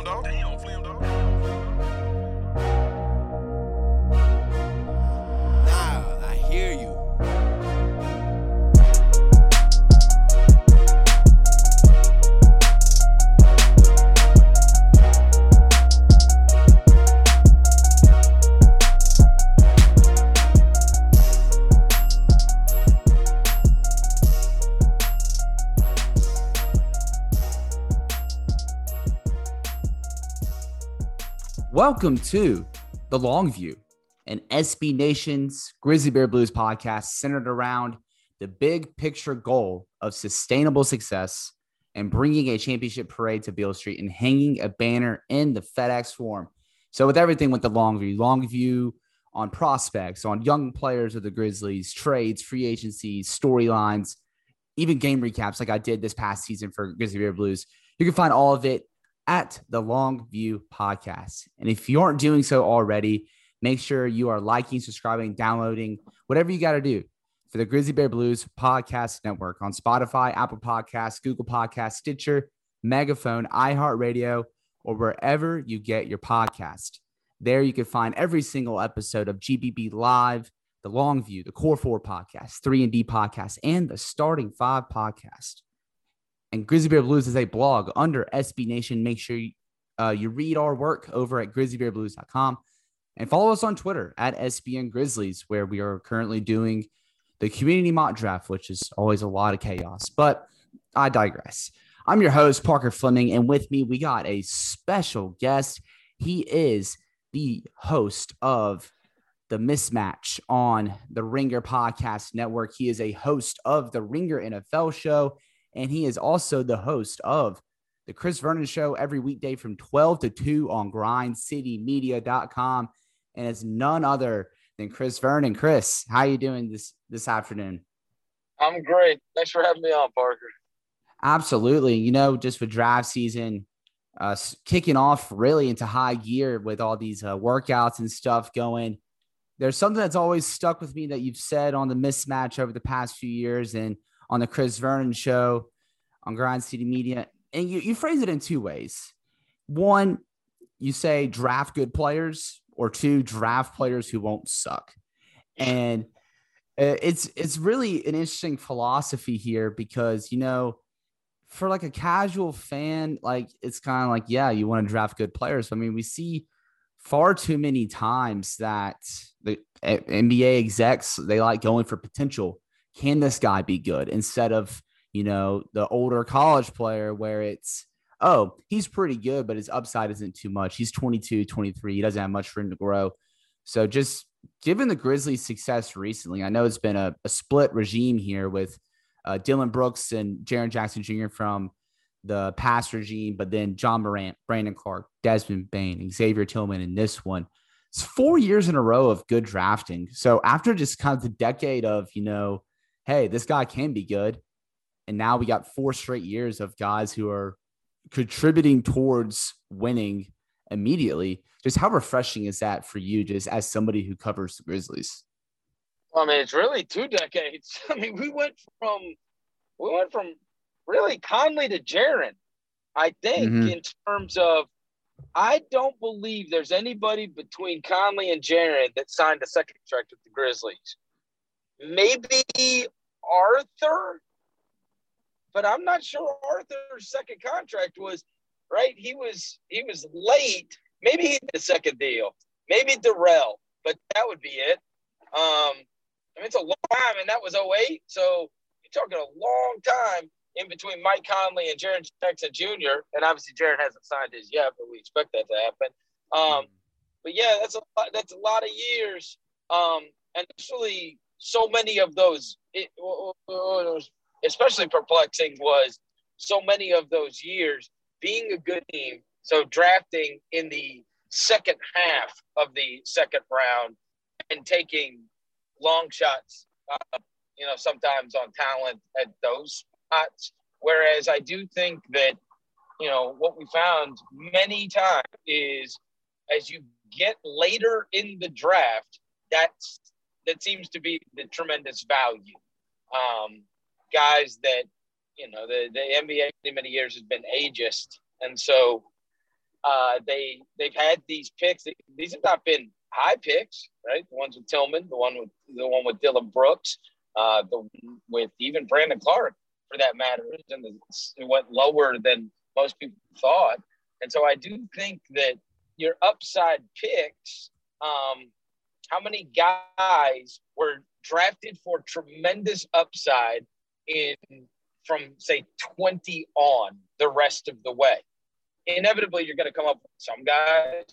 Flam Dog. Damn, Flam Dog. Welcome to The Long View, an SB Nation's Grizzly Bear Blues podcast centered around the big picture goal of sustainable success and bringing a championship parade to Beale Street and hanging a banner in the FedEx Forum. So, with everything with the long view, long view on prospects, on young players of the Grizzlies, trades, free agencies, storylines, even game recaps like I did this past season for Grizzly Bear Blues. You can find all of it at the Long View Podcast. And if you aren't doing so already, make sure you are liking, subscribing, downloading, whatever you got to do for the Grizzly Bear Blues Podcast Network on Spotify, Apple Podcasts, Google Podcasts, Stitcher, Megaphone, iHeartRadio, or wherever you get your podcast. There you can find every single episode of GBB Live, the Long View, the Core Four podcast, Three and D podcast, and the Starting Five podcast. And Grizzly Bear Blues is a blog under SB Nation. Make sure you, uh, you read our work over at grizzlybearblues.com and follow us on Twitter at SBN Grizzlies, where we are currently doing the community mock draft, which is always a lot of chaos. But I digress. I'm your host, Parker Fleming, and with me, we got a special guest. He is the host of the mismatch on the Ringer Podcast Network. He is a host of the Ringer NFL show, and he is also the host of the Chris Vernon Show every weekday from 12 to 2 on grindcitymedia.com. And it's none other than Chris Vernon. Chris, how are you doing this this afternoon? I'm great. Thanks for having me on, Parker. Absolutely. You know, just with draft season uh, kicking off really into high gear with all these uh, workouts and stuff going. There's something that's always stuck with me that you've said on the mismatch over the past few years and on the Chris Vernon show on Grind City Media. And you, you phrase it in two ways. One, you say draft good players, or two, draft players who won't suck. And uh, it's it's really an interesting philosophy here because you know for like a casual fan like it's kind of like yeah you want to draft good players i mean we see far too many times that the nba execs they like going for potential can this guy be good instead of you know the older college player where it's oh he's pretty good but his upside isn't too much he's 22 23 he doesn't have much room to grow so just given the Grizzlies' success recently, I know it's been a, a split regime here with uh, Dillon Brooks and Jaren Jackson Jr. from the past regime, but then Ja Morant, Brandon Clarke, Desmond Bane, Xavier Tillman in this one. It's four years in a row of good drafting. So after just kind of the decade of, you know, hey, this guy can be good. And now we got four straight years of guys who are contributing towards winning immediately. Just how refreshing is that for you, just as somebody who covers the Grizzlies? Well, I mean, it's really two decades. I mean, we went from we went from really Conley to Jaren. I think Mhm. in terms of, I don't believe there's anybody between Conley and Jaren that signed a second contract with the Grizzlies. Maybe Arthur, but I'm not sure Arthur's second contract was right. He was he was late. Maybe he did a second deal. Maybe Darrell, but that would be it. Um, I mean, it's a long time, and that was 08. So you're talking a long time in between Mike Conley and Jaren Jackson Jr. And obviously, Jaren hasn't signed his yet, but we expect that to happen. Um, but yeah, that's a lot, that's a lot of years. Um, and actually, so many of those, it, what was especially perplexing was so many of those years being a good team. So drafting in the second half of the second round and taking long shots, uh, you know, sometimes on talent at those spots. Whereas I do think that, you know, what we found many times is as you get later in the draft, that's that seems to be the tremendous value. Um, guys that, you know, the, the NBA many, many years has been ageist. And so Uh, they they've had these picks. These have not been high picks, right? The ones with Tillman, the one with the one with Dillon Brooks, uh, the with even Brandon Clarke for that matter, and it went lower than most people thought. And so I do think that your upside picks, um, how many guys were drafted for tremendous upside in from say 20 on the rest of the way? Inevitably, you're going to come up with some guys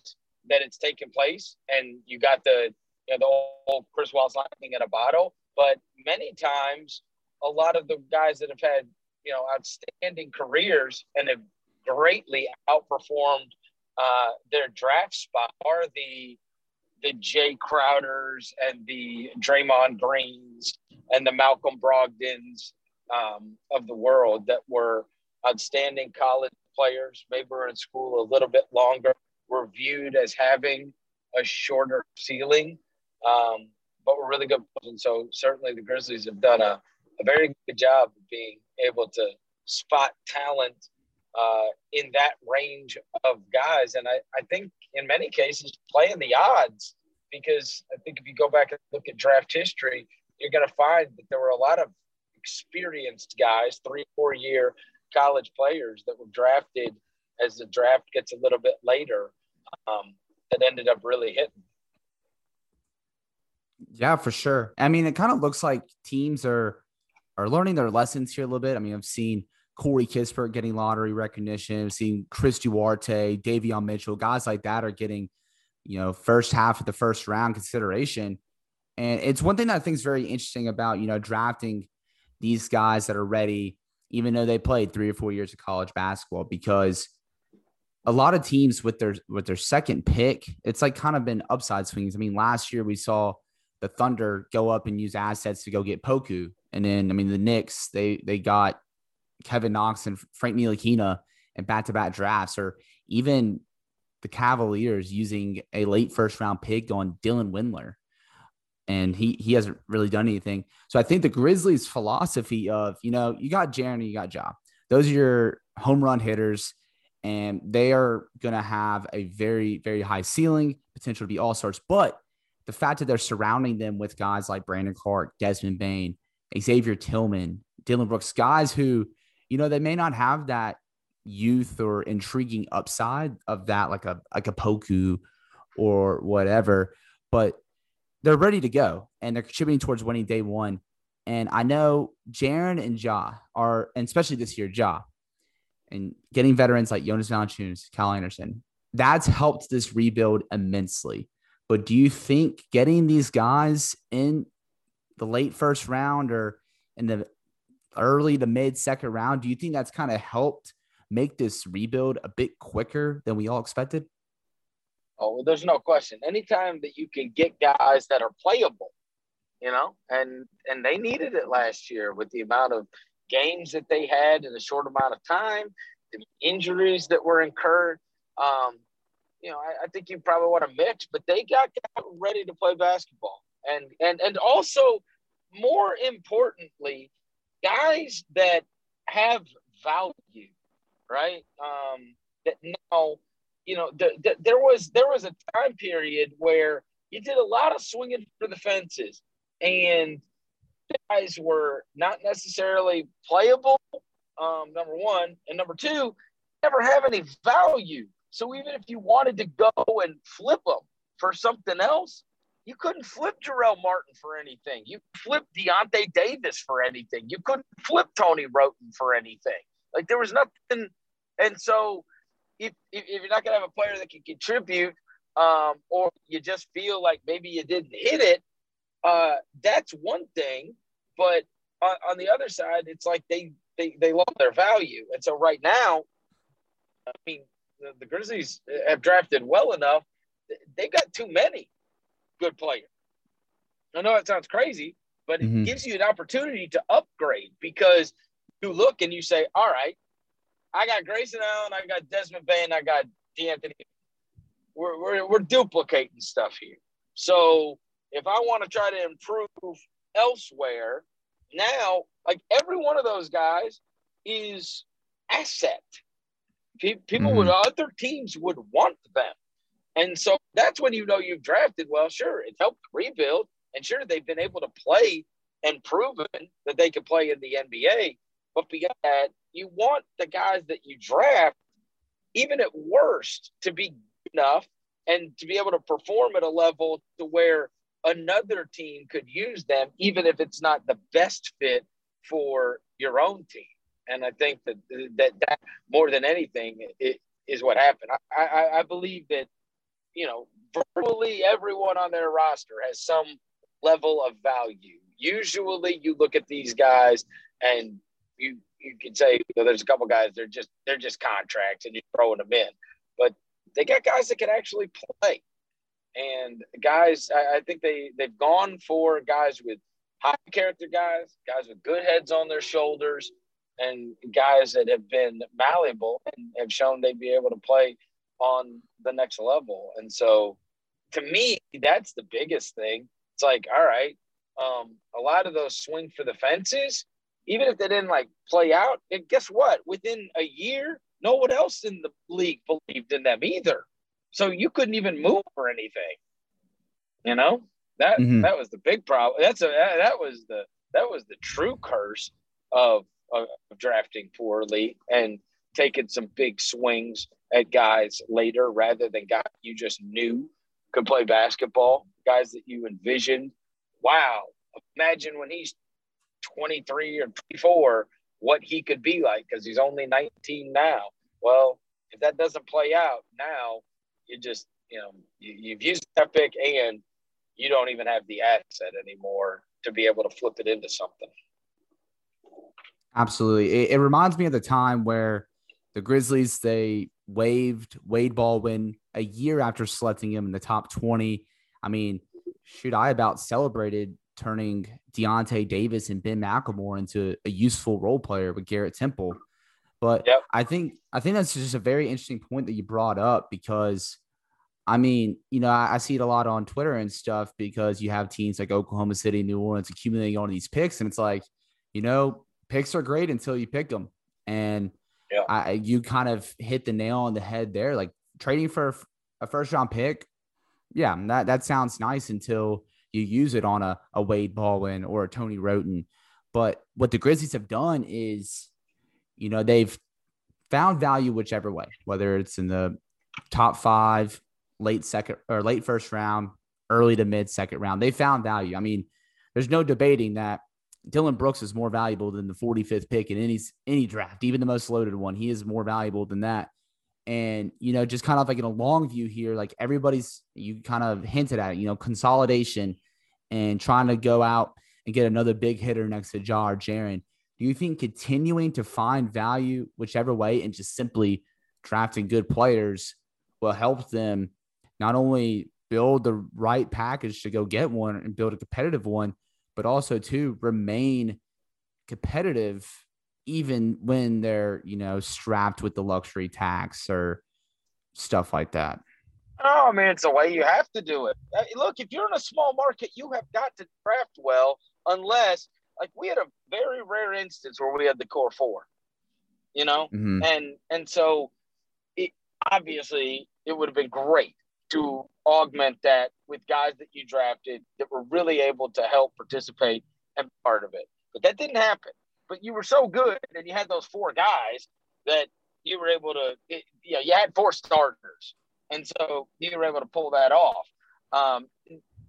that it's taken place, and you got the you know the old Chris Wallace lightning in a bottle. But many times, a lot of the guys that have had you know outstanding careers and have greatly outperformed uh, their draft spot are the the Jae Crowders and the Draymond Greens and the Malcolm Brogdons um, of the world that were outstanding college players. Maybe were in school a little bit longer, were viewed as having a shorter ceiling, um, but were really good. And so certainly the Grizzlies have done a, a very good job of being able to spot talent uh, in that range of guys. And I, I think in many cases, playing the odds, because I think if you go back and look at draft history, you're going to find that there were a lot of experienced guys, three, four year college players that were drafted as the draft gets a little bit later um, that ended up really hitting. Yeah, for sure. I mean, it kind of looks like teams are are learning their lessons here a little bit. I mean, I've seen Corey Kispert getting lottery recognition. Seen Chris Duarte, Davion Mitchell, guys like that are getting, you know, first half of the first round consideration. And it's one thing that I think is very interesting about, you know, drafting these guys that are ready, even though they played three or four years of college basketball, because a lot of teams with their with their second pick, it's like kind of been upside swings. I mean, last year we saw the Thunder go up and use assets to go get Poku. And then I mean the Knicks, they they got Kevin Knox and Frank Ntilikina in back-to-back drafts, or even the Cavaliers using a late first round pick on Dylan Windler. And he he hasn't really done anything. So I think the Grizzlies' philosophy of, you know, you got Jaren, you got Ja. Those are your home run hitters, and they are gonna have a very, very high ceiling, potential to be all stars. But the fact that they're surrounding them with guys like Brandon Clarke, Desmond Bane, Xavier Tillman, Dillon Brooks, guys who you know, they may not have that youth or intriguing upside of that, like a like a Poku or whatever, but they're ready to go and they're contributing towards winning day one. And I know Jaren and Ja are, and especially this year, Ja, and getting veterans like Jonas Valanciunas, Kyle Anderson, that's helped this rebuild immensely. But do you think getting these guys in the late first round or in the early to mid second round. Do you think that's kind of helped make this rebuild a bit quicker than we all expected? Oh, well, there's no question. Anytime that you can get guys that are playable, you know, and and they needed it last year with the amount of games that they had in a short amount of time, the injuries that were incurred. Um, you know, I, I think you probably want to mix, but they got ready to play basketball, and and and also more importantly, guys that have value, right? Um, that now, you know, the, the, there was there was a time period where you did a lot of swinging for the fences, and guys were not necessarily playable. Um, number one, and number two, never have any value. So even if you wanted to go and flip them for something else, you couldn't flip Jarell Martin for anything. You flipped Deyonta Davis for anything. You couldn't flip Tony Wroten for anything. Like there was nothing. And so if, if, if you're not going to have a player that can contribute um, or you just feel like maybe you didn't hit it, uh, that's one thing. But on, on the other side, it's like they, they, they lost their value. And so right now, I mean, the, the Grizzlies have drafted well enough. They've got too many good player. I know that sounds crazy, but mm-hmm. it gives you an opportunity to upgrade because you look and you say, all right, I got Grayson Allen, I got Desmond Bane, I got De'Anthony. We're, we're, we're duplicating stuff here. So if I want to try to improve elsewhere, now, like every one of those guys is asset. People mm-hmm. would other teams would want them, and so that's when you know you've drafted well. Sure, it's helped rebuild, and sure they've been able to play and proven that they can play in the NBA. But beyond that, you want the guys that you draft, even at worst, to be enough and to be able to perform at a level to where another team could use them, even if it's not the best fit for your own team. And I think that that, that more than anything it, is what happened. I, I, I believe that, you know, virtually everyone on their roster has some level of value. Usually you look at these guys and you you can say you know, there's a couple guys they're just they're just contracts and you're throwing them in. But they got guys that can actually play. And guys, I, I think they they've gone for guys with high character guys, guys with good heads on their shoulders, and guys that have been malleable and have shown they'd be able to play on the next level. And so, to me, that's the biggest thing. It's like, all right, um, a lot of those swing for the fences, even if they didn't like play out, and guess what? Within a year, no one else in the league believed in them either. So you couldn't even move or anything. You know that mm-hmm. that was the big problem. That's a that was the that was the true curse of, of drafting poorly and taking some big swings at guys later rather than guys you just knew could play basketball, guys that you envisioned. Wow, imagine when he's 23 or 24 what he could be like because he's only 19 now. Well, if that doesn't play out now, you just, you know, you, have used that pick and you don't even have the asset anymore to be able to flip it into something. Absolutely. It, it reminds me of the time where the Grizzlies, they waived Wade Baldwin a year after selecting him in the top 20. I mean, shoot, I about celebrated turning Deyonta Davis and Ben McLemore into a useful role player with Garrett Temple. But yep. I think I think that's just a very interesting point that you brought up because I mean, you know, I, I, see it a lot on Twitter and stuff because you have teams like Oklahoma City, New Orleans accumulating all these picks, and it's like, you know, picks are great until you pick them, and yeah. I, you kind of hit the nail on the head there. Like trading for a first round pick, yeah, that that sounds nice until you use it on a, a Wade Baldwin or a Tony Wroten. But what the Grizzlies have done is, you know, they've found value whichever way, whether it's in the top five, late second or late first round, early to mid second round. They found value. I mean, there's no debating that Dillon Brooks is more valuable than the 45th pick in any any draft, even the most loaded one. He is more valuable than that. And you know, just kind of like in a long view here, like everybody's you kind of hinted at, it, you know, consolidation and trying to go out and get another big hitter next to Ja or Jaren. Do you think continuing to find value whichever way and just simply drafting good players will help them not only build the right package to go get one and build a competitive one, but also to remain competitive even when they're, you know, strapped with the luxury tax or stuff like that. Oh man, it's the way you have to do it. Look, if you're in a small market, you have got to draft well, unless like we had a very rare instance where we had the core four, you know, mm-hmm. and and so it, obviously it would have been great to augment that with guys that you drafted that were really able to help participate and part of it. But that didn't happen. But you were so good and you had those four guys that you were able to, it, you know, you had four starters. And so you were able to pull that off. Um,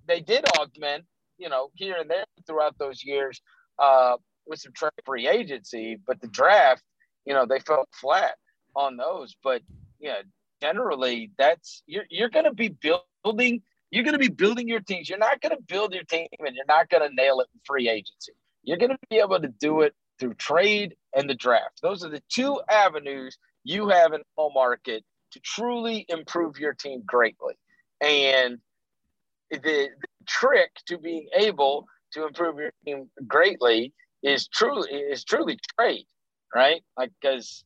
they did augment, you know, here and there throughout those years uh, with some free agency, but the draft, you know, they fell flat on those. But yeah, generally that's you're you're going to be building you're going to be building your teams. You're not going to build your team and you're not going to nail it in free agency. You're going to be able to do it through trade and the draft. Those are the two avenues you have in the market to truly improve your team greatly. And the, the trick to being able to improve your team greatly is truly is truly trade, right? Like because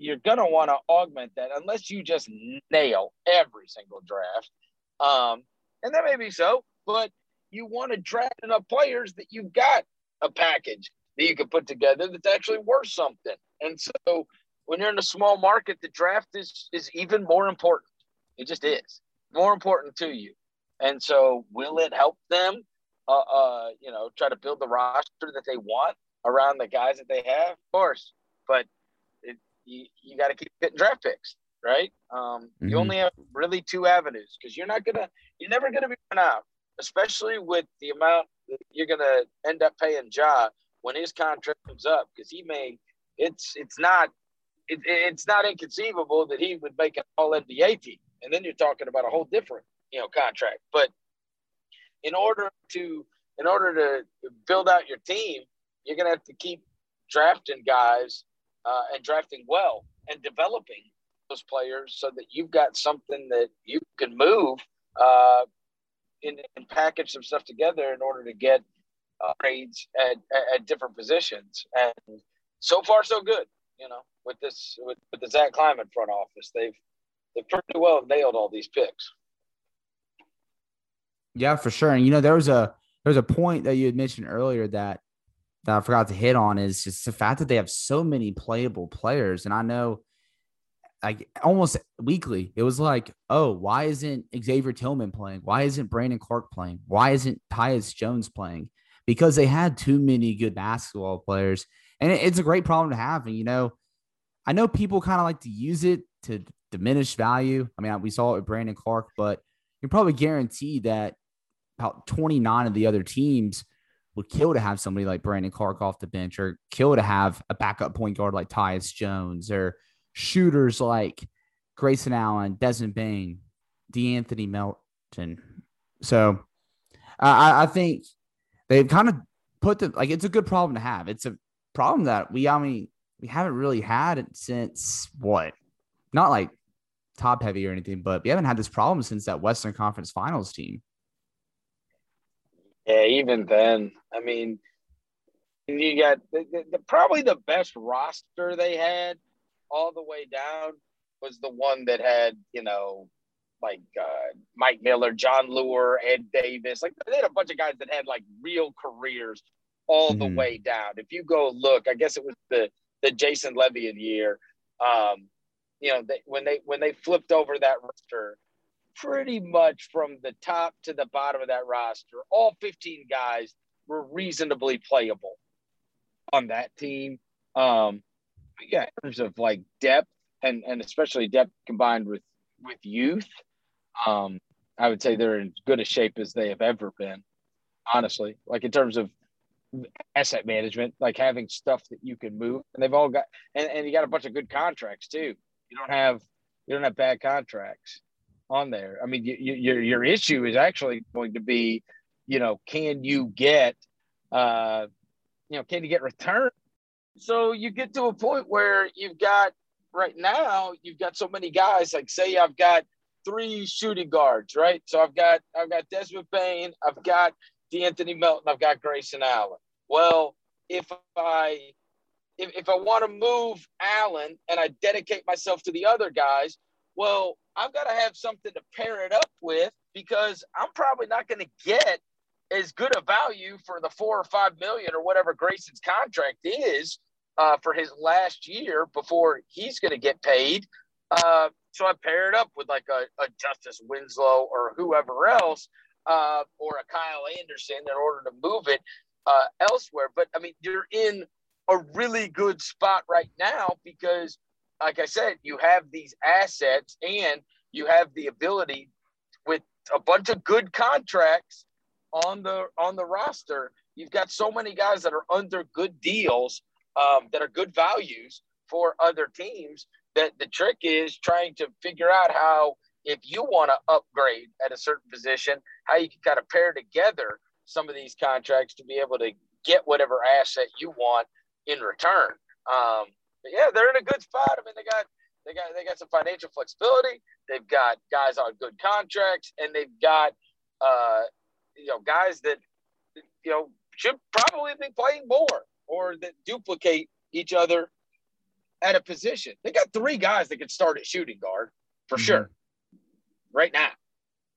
you're gonna want to augment that unless you just nail every single draft. Um, and that may be so, but you want to draft enough players that you've got a package that you can put together that's actually worth something. And so when you're in a small market, the draft is is even more important. It just is more important to you. And so, will it help them? Uh, uh, you know, try to build the roster that they want around the guys that they have, of course. But you, you got to keep getting draft picks, right? Um, mm-hmm. You only have really two avenues because you're not gonna, you're never gonna be run out, especially with the amount that you're gonna end up paying Ja when his contract comes up because he may, it's it's not, it, it's not inconceivable that he would make an All NBA team, and then you're talking about a whole different, you know, contract. But in order to in order to build out your team, you're gonna have to keep drafting guys uh, and drafting well and developing those players so that you've got something that you can move uh, in, and package some stuff together in order to get uh, grades at, at, different positions. And so far, so good. You know, with this with, with the Zach Kleiman front office, they've they've pretty well nailed all these picks. Yeah, for sure. And you know, there was a there was a point that you had mentioned earlier that that I forgot to hit on is just the fact that they have so many playable players. And I know like almost weekly, it was like, oh, why isn't Xavier Tillman playing? Why isn't Brandon Clarke playing? Why isn't Tyus Jones playing? Because they had too many good basketball players. And it's a great problem to have. And, you know, I know people kind of like to use it to diminish value. I mean, we saw it with Brandon Clarke, but you probably guarantee that about 29 of the other teams would kill to have somebody like Brandon Clarke off the bench or kill to have a backup point guard like Tyus Jones or shooters like Grayson Allen, Desmond Bane, De'Anthony Melton. So I, I think they've kind of put the like it's a good problem to have. It's a problem that we I mean we haven't really had it since what? Not like top heavy or anything, but we haven't had this problem since that Western Conference Finals team. Yeah, even then, I mean, you got the, the, probably the best roster they had all the way down was the one that had you know like uh, Mike Miller, Jon Leuer, Ed Davis. Like they had a bunch of guys that had like real careers all the way down. If you go look, I guess it was the the Jason Levien year. Um, you know, they, when they when they flipped over that roster, pretty much from the top to the bottom of that roster, all 15 guys were reasonably playable on that team. Um, yeah, in terms of like depth and and especially depth combined with with youth, um, I would say they're in as good a shape as they have ever been. Honestly, like in terms of asset management, like having stuff that you can move, and they've all got and, and you got a bunch of good contracts too. You don't have you don't have bad contracts on there. I mean, you, you, your your issue is actually going to be, you know, can you get, uh, you know, can you get return? So you get to a point where you've got right now you've got so many guys. Like say I've got three shooting guards, right? So I've got I've got Desmond Bane, I've got De'Anthony Melton, I've got Grayson Allen. Well, if I if, if I want to move Allen and I dedicate myself to the other guys, well, I've got to have something to pair it up with because I'm probably not going to get as good a value for the four or five million or whatever Grayson's contract is uh, for his last year before he's going to get paid. Uh, so I pair it up with like a, a Justice Winslow or whoever else, uh, or a Kyle Anderson in order to move it uh, elsewhere. But I mean, you're in a really good spot right now because like I said, you have these assets and you have the ability with a bunch of good contracts on the on the roster. You've got so many guys that are under good deals um, that are good values for other teams. That the trick is trying to figure out how, if you want to upgrade at a certain position, how you can kind of pair together some of these contracts to be able to get whatever asset you want in return. Um, yeah, they're in a good spot. I mean, they got they got they got some financial flexibility. They've got guys on good contracts, and they've got uh, you know guys that you know should probably be playing more or that duplicate each other at a position. They got three guys that could start at shooting guard for mm-hmm. sure right now.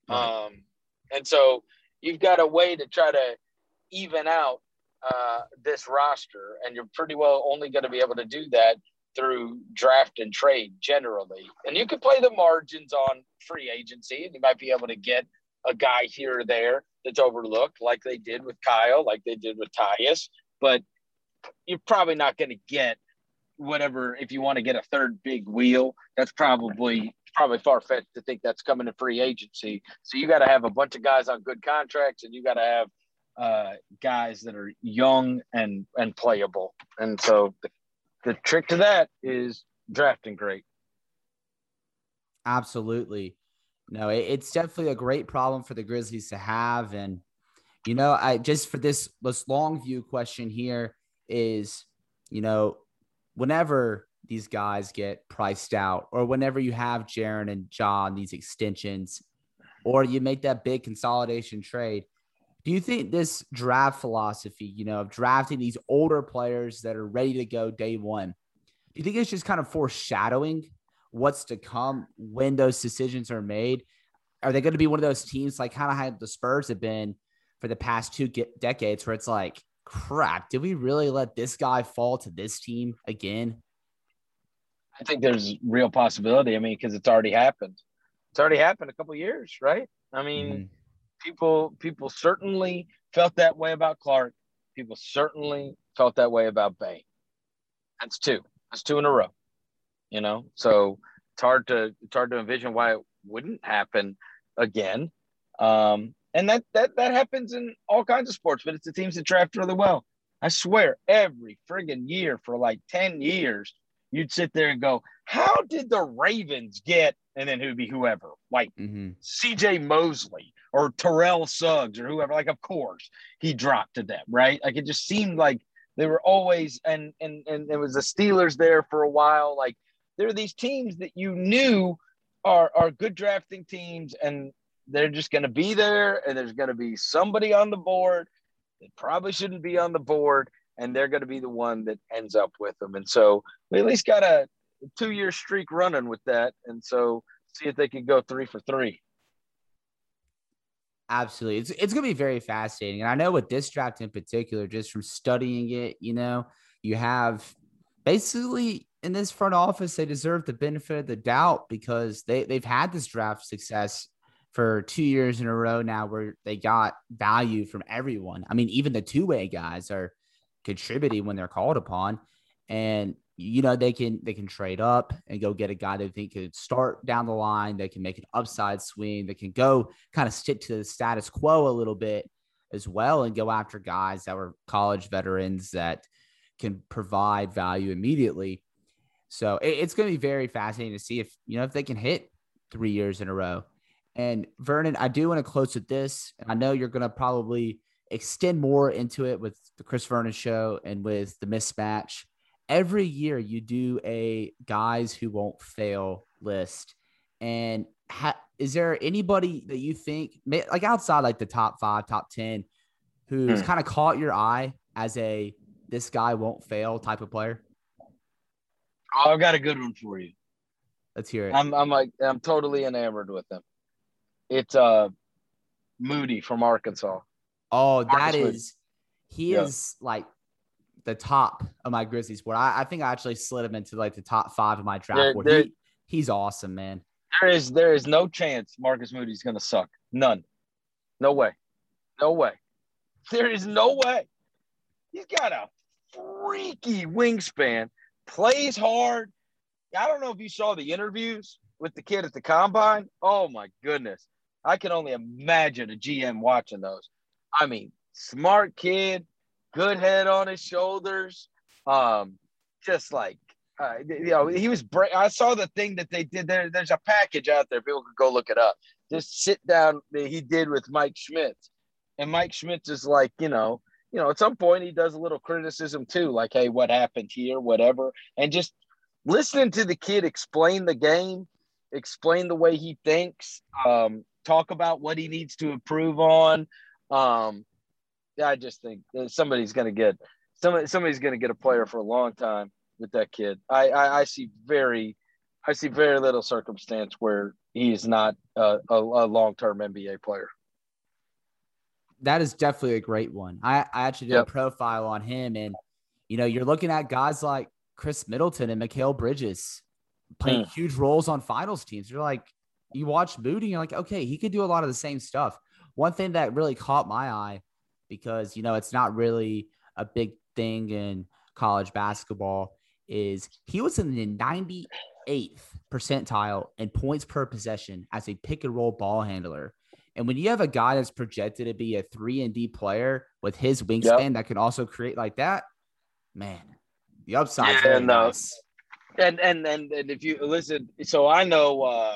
Right. Um, and so you've got a way to try to even out uh, this roster, and you're pretty well only going to be able to do that through draft and trade generally. And you can play the margins on free agency, and you might be able to get a guy here or there that's overlooked, like they did with Kyle, like they did with Tyus. But you're probably not going to get whatever if you want to get a third big wheel. That's probably probably far fetched to think that's coming to free agency. So you got to have a bunch of guys on good contracts, and you got to have uh, guys that are young and and playable. And so the, the trick to that is drafting great. Absolutely. No, it, it's definitely a great problem for the Grizzlies to have. And, you know, I just for this, this long view question here is, you know, whenever these guys get priced out, or whenever you have Jaren and Ja, these extensions, or you make that big consolidation trade, do you think this draft philosophy, you know, of drafting these older players that are ready to go day one, do you think it's just kind of foreshadowing what's to come when those decisions are made? Are they going to be one of those teams like kind of how the Spurs have been for the past two decades where it's like, crap, did we really let this guy fall to this team again? I think there's real possibility. I mean, because it's already happened. It's already happened a couple years, right? I mean, mm-hmm. People people certainly felt that way about Clarke. People certainly felt that way about Bane. That's two. That's two in a row. You know, so it's hard to it's hard to envision why it wouldn't happen again. Um, and that that that happens in all kinds of sports, but it's the teams that draft really well. I swear, every friggin' year for like 10 years, you'd sit there and go, How did the Ravens get? And then who'd be whoever, like mm-hmm. CJ Mosley or Terrell Suggs or whoever. Like, of course, he dropped to them, right? Like it just seemed like they were always and and and it was the Steelers there for a while. Like there are these teams that you knew are are good drafting teams and they're just going to be there and there's going to be somebody on the board that probably shouldn't be on the board and they're going to be the one that ends up with them and so we at least got a two year streak running with that and so see if they can go three for three absolutely it's, it's going to be very fascinating and i know with this draft in particular just from studying it you know you have basically in this front office they deserve the benefit of the doubt because they, they've had this draft success for two years in a row now where they got value from everyone. I mean, even the two way guys are contributing when they're called upon. And you know, they can they can trade up and go get a guy they think could start down the line. They can make an upside swing. They can go kind of stick to the status quo a little bit as well and go after guys that were college veterans that can provide value immediately. So it, it's going to be very fascinating to see if you know if they can hit three years in a row. And Vernon, I do want to close with this. And I know you're going to probably extend more into it with the Chris Vernon show and with the mismatch. Every year you do a guys who won't fail list. And ha- is there anybody that you think, like outside like the top five, top 10, who's hmm. kind of caught your eye as a this guy won't fail type of player? Oh, I've got a good one for you. Let's hear it. I'm, I'm like, I'm totally enamored with him. It's uh Moody from Arkansas. Oh, Marcus that is Moody. he yeah. is like the top of my Grizzlies board. I, I, think I actually slid him into like the top five of my draft there, board. There, he, he's awesome, man. There is there is no chance Marcus Moody's gonna suck. None. No way. No way. There is no way. He's got a freaky wingspan, plays hard. I don't know if you saw the interviews with the kid at the combine. Oh my goodness. I can only imagine a GM watching those. I mean, smart kid, good head on his shoulders. Um, just like uh, you know, he was. Bra- I saw the thing that they did there. There's a package out there. People could go look it up. Just sit down that he did with Mike Schmitz, and Mike Schmitz is like, you know, you know, at some point he does a little criticism too, like, hey, what happened here, whatever, and just listening to the kid explain the game, explain the way he thinks, um, talk about what he needs to improve on. Um, I just think somebody's going to get somebody, somebody's going to get a player for a long time with that kid. I, I, I see very, I see very little circumstance where he is not a, a, a long term NBA player. That is definitely a great one. I, I actually did yep. a profile on him, and you know, you're looking at guys like Khris Middleton and Mikal Bridges playing Mm. huge roles on finals teams. You're like, you watch Moody, you're like, okay, he could do a lot of the same stuff. One thing that really caught my eye because you know it's not really a big thing in college basketball is he was in the 98th percentile in points per possession as a pick and roll ball handler. And when you have a guy that's projected to be a three and D player with his wingspan that can also create like that, man, the upside. Yeah, no. And, and and and if you listen, so I know uh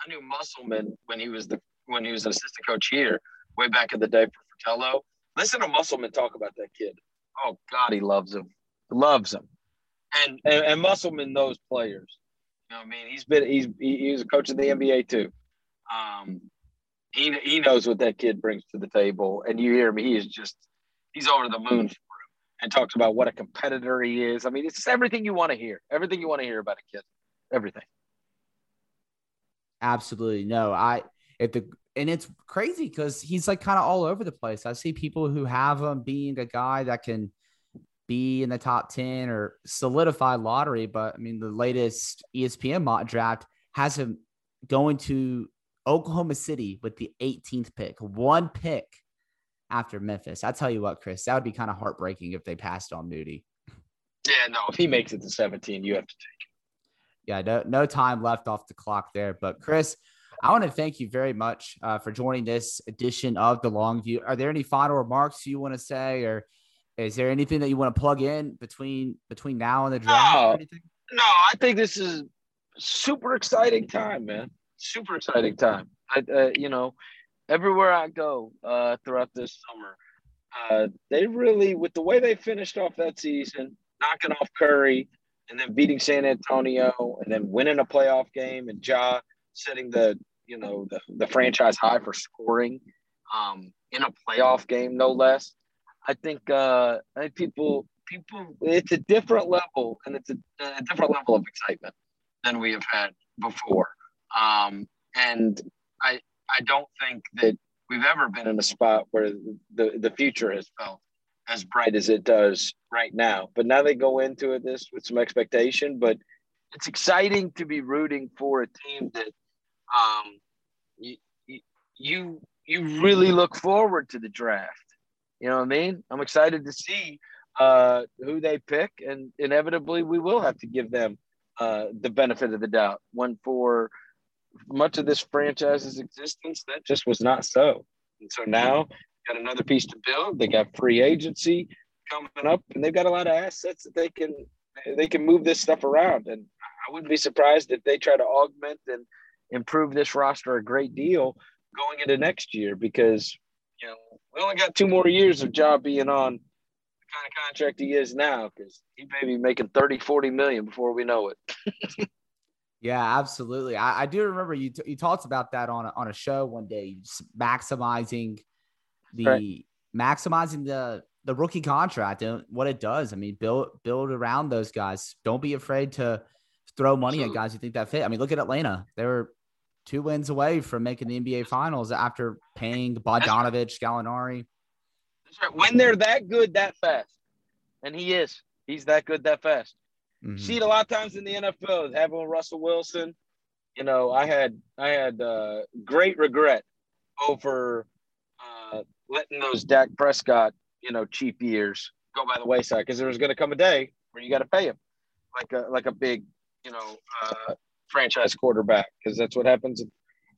I knew Musselman when he was the when he was an assistant coach here way back in the day for Fratello. Listen to Musselman talk about that kid. Oh God, he loves him, loves him, and and, and Musselman knows players. You know, what I mean, he's been he's he, he was a coach in the NBA too. Um, he he knows what that kid brings to the table, and you hear me. He is just he's over the moon for him, and talks about what a competitor he is. I mean, it's just everything you want to hear. Everything you want to hear about a kid. Everything. Absolutely no. I if the and it's crazy because he's like kind of all over the place. I see people who have him being a guy that can be in the top 10 or solidify lottery. But I mean, the latest ESPN mock draft has him going to Oklahoma City with the 18th pick, one pick after Memphis. I tell you what, Chris, that would be kind of heartbreaking if they passed on Moody. Yeah, no. If he makes it to 17, you have to take it. Yeah, no, no time left off the clock there. But Chris, I want to thank you very much uh, for joining this edition of the Long View. Are there any final remarks you want to say, or is there anything that you want to plug in between between now and the draft? No. or anything? No, I think this is super exciting time, man. Super exciting time. I, uh, you know, everywhere I go uh, throughout this summer, uh, they really, with the way they finished off that season, knocking off Curry and then beating San Antonio and then winning a playoff game and Ja setting the, you know, the, the franchise high for scoring um, in a playoff game, no less. I think uh, I think people people it's a different level and it's a, a different level of excitement than we have had before. Um, and I I don't think that we've ever been in a spot where the, the future has felt as bright as it does right now. But now they go into it this with some expectation, but it's exciting to be rooting for a team that um, you, you you really look forward to the draft. You know what I mean? I'm excited to see uh, who they pick, and inevitably we will have to give them uh, the benefit of the doubt. One for much of this franchise's existence, that just was not so. And so now got another piece to build. They got free agency coming up, and they've got a lot of assets that they can they can move this stuff around. And I wouldn't be surprised if they try to augment and improve this roster a great deal going into next year because you know we only got two more years of job being on the kind of contract he is now because he may be making 30 40 million before we know it Yeah, absolutely. I, I do remember you t- you talked about that on a, on a show one day, maximizing the Right. maximizing the the rookie contract and what it does. I mean, build build around those guys. Don't be afraid to throw money at guys you think that fit. I mean, look at Atlanta. They were two wins away from making the NBA Finals after paying Bogdanovich, Gallinari. Right. when they're that good that fast and he is he's that good that fast Mhm. see it a lot of times in the NFL. Having Russell Wilson, you know, I had I had uh, great regret over uh, letting those Dak Prescott, you know, cheap years go by the wayside because there was going to come a day where you got to pay him like a like a big, you know, uh, franchise quarterback because that's what happens. to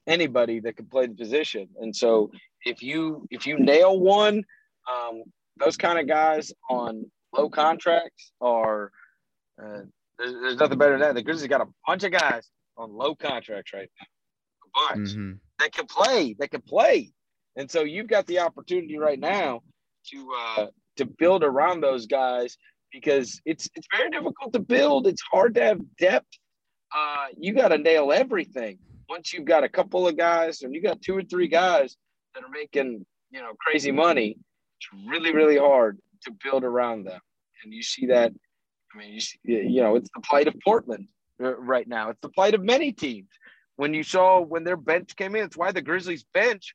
Anybody that can play the position, and so if you if you nail one, um, those kind of guys on low contracts are uh, there's, there's nothing better than that. The Grizzlies got a bunch of guys on low contracts right now, a bunch Mhm. that can play, that can play, and so you've got the opportunity right now to uh, to build around those guys because it's it's very difficult to build. It's hard to have depth. Uh, you got to nail everything. Once you've got a couple of guys, and you got two or three guys that are making you know crazy money, it's really really hard to build around them. And you see that. I mean, you see, you know, it's the plight of Portland uh, right now. It's the plight of many teams. When you saw when their bench came in, it's why the Grizzlies bench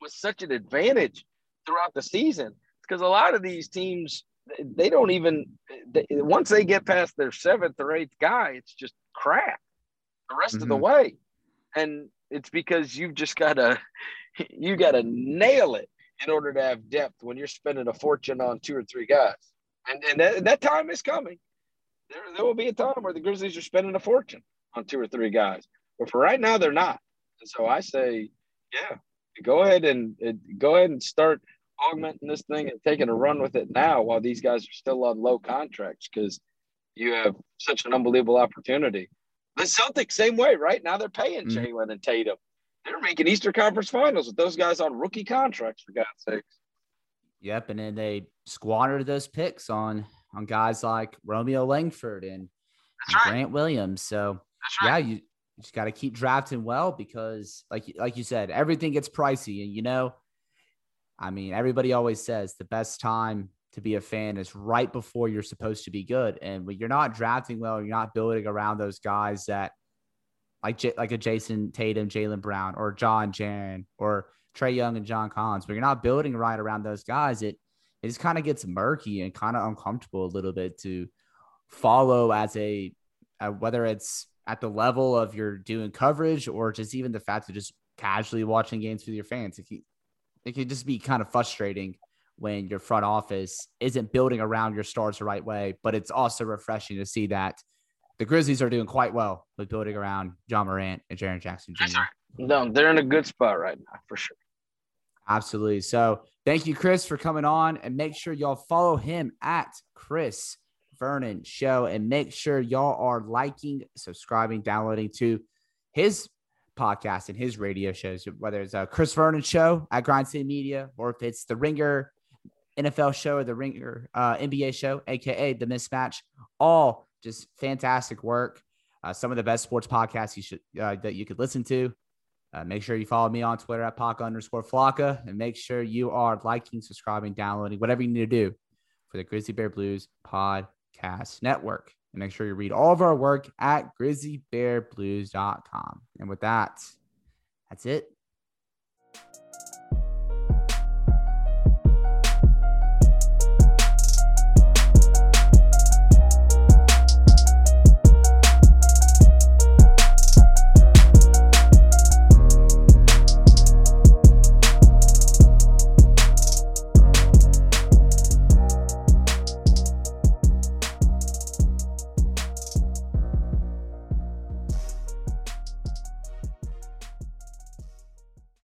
was such an advantage throughout the season. Because a lot of these teams they don't even they, once they get past their seventh or eighth guy, it's just crap the rest mm-hmm. of the mm-hmm. way. And it's because you've just gotta you gotta nail it in order to have depth when you're spending a fortune on two or three guys. And and that, that time is coming. There, there will be a time where the Grizzlies are spending a fortune on two or three guys. But for right now, they're not. And so I say, yeah, go ahead and go ahead and start augmenting this thing and taking a run with it now while these guys are still on low contracts because you have such an unbelievable opportunity. The Celtics, same way, right? Now they're paying mm-hmm. Jaylen and Tatum. They're making Eastern Conference Finals with those guys on rookie contracts, for God's sakes. Yep, and then they squandered those picks on on guys like Romeo Langford and, right. Grant Williams. So right. yeah, you, you just got to keep drafting well because, like like you said, everything gets pricey, and you know I mean, everybody always says the best time to be a fan is right before you're supposed to be good. And when you're not drafting well, you're not building around those guys that like J- like a Jayson Tatum, Jaylen Brown, or Ja Jaren, or Trae Young and John Collins. When you're not building right around those guys, it it just kind of gets murky and kind of uncomfortable a little bit to follow as a, a whether it's at the level of you're doing coverage or just even the fact of just casually watching games with your fans. You it can just be kind of frustrating when your front office isn't building around your stars the right way. But it's also refreshing to see that the Grizzlies are doing quite well with building around Ja Morant and Jaren Jackson Jr. No, they're in a good spot right now for sure. Absolutely. So thank you, Chris, for coming on. And make sure y'all follow him at Chris Vernon Show. And make sure y'all are liking, subscribing, downloading to his podcast and his radio shows, whether it's a Chris Vernon show at Grind City Media or if it's the Ringer NFL show or the Ringer uh, NBA show, aka the Mismatch, all just fantastic work. Uh, some of the best sports podcasts you should uh, that you could listen to. Uh, make sure you follow me on Twitter at Paca underscore Flocka and make sure you are liking, subscribing, downloading, whatever you need to do for the Grizzly Bear Blues Podcast Network. And make sure you read all of our work at grizzlybearblues.com. And with that, that's it.